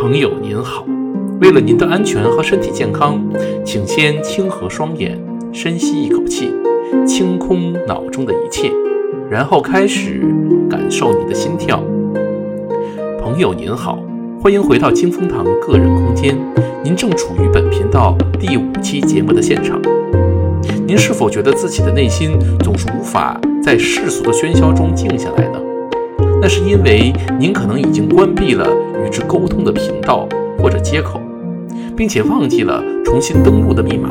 朋友您好为了您的安全和身体健康，请先轻合双眼，深吸一口气，清空脑中的一切，然后开始感受你的心跳。朋友您好，欢迎回到清风堂个人空间，您正处于本频道第五期节目的现场。您是否觉得自己的内心总是无法在世俗的喧嚣中静下来呢？那是因为您可能已经关闭了与之沟通的频道或者接口，并且忘记了重新登录的密码。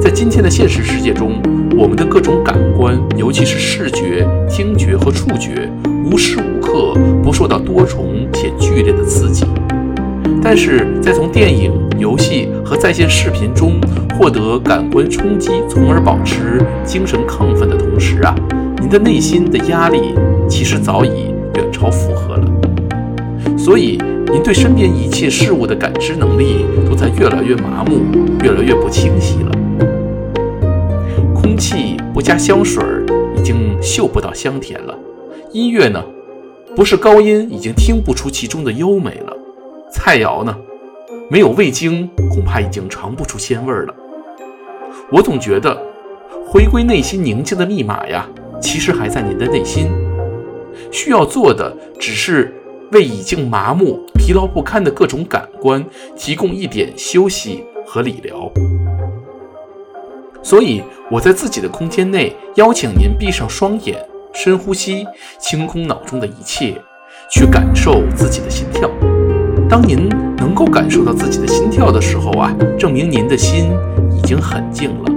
在今天的现实世界中，我们的各种感官，尤其是视觉、听觉和触觉，无时无刻不受到多重且剧烈的刺激。但是在从电影、游戏和在线视频中获得感官冲击，从而保持精神亢奋的同时啊，您的内心的压力其实早已远超负荷了。所以，您对身边一切事物的感知能力都在越来越麻木，越来越不清晰了。空气不加香水已经嗅不到香甜了，音乐呢，不是高音已经听不出其中的优美了。菜肴呢，没有味精，恐怕已经尝不出鲜味了。我总觉得，回归内心宁静的密码呀，其实还在您的内心。需要做的，只是为已经麻木、疲劳不堪的各种感官提供一点休息和理疗。所以，我在自己的空间内邀请您闭上双眼，深呼吸，清空脑中的一切，去感受自己的心跳。当您能够感受到自己的心跳的时候啊，证明您的心已经很静了，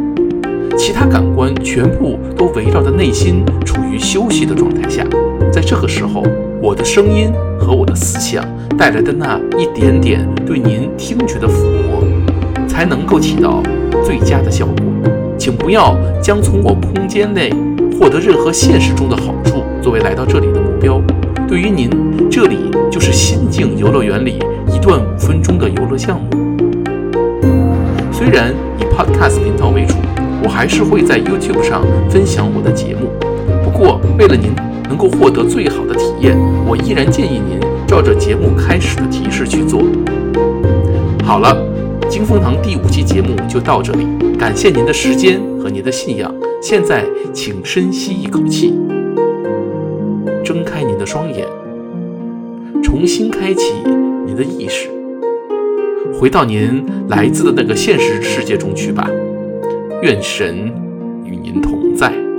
其他感官全部都围绕着内心，处于休息的状态下。在这个时候，我的声音和我的思想带来的那一点点对您听觉的抚摸，才能够起到最佳的效果。请不要将从我空间内获得任何现实中的好处作为来到这里的目标。对于您，这里就是心境游乐园里一段五分钟的游乐项目。虽然以 Podcast 频道为主，我还是会在 YouTube 上分享我的节目。不过，为了您能够获得最好的体验，我依然建议您照着节目开始的提示去做。好了，金风堂第五期节目就到这里，感谢您的时间和您的信仰。现在，请深吸一口气。睁开您的双眼，重新开启您的意识，回到您来自的那个现实世界中去吧。愿神与您同在。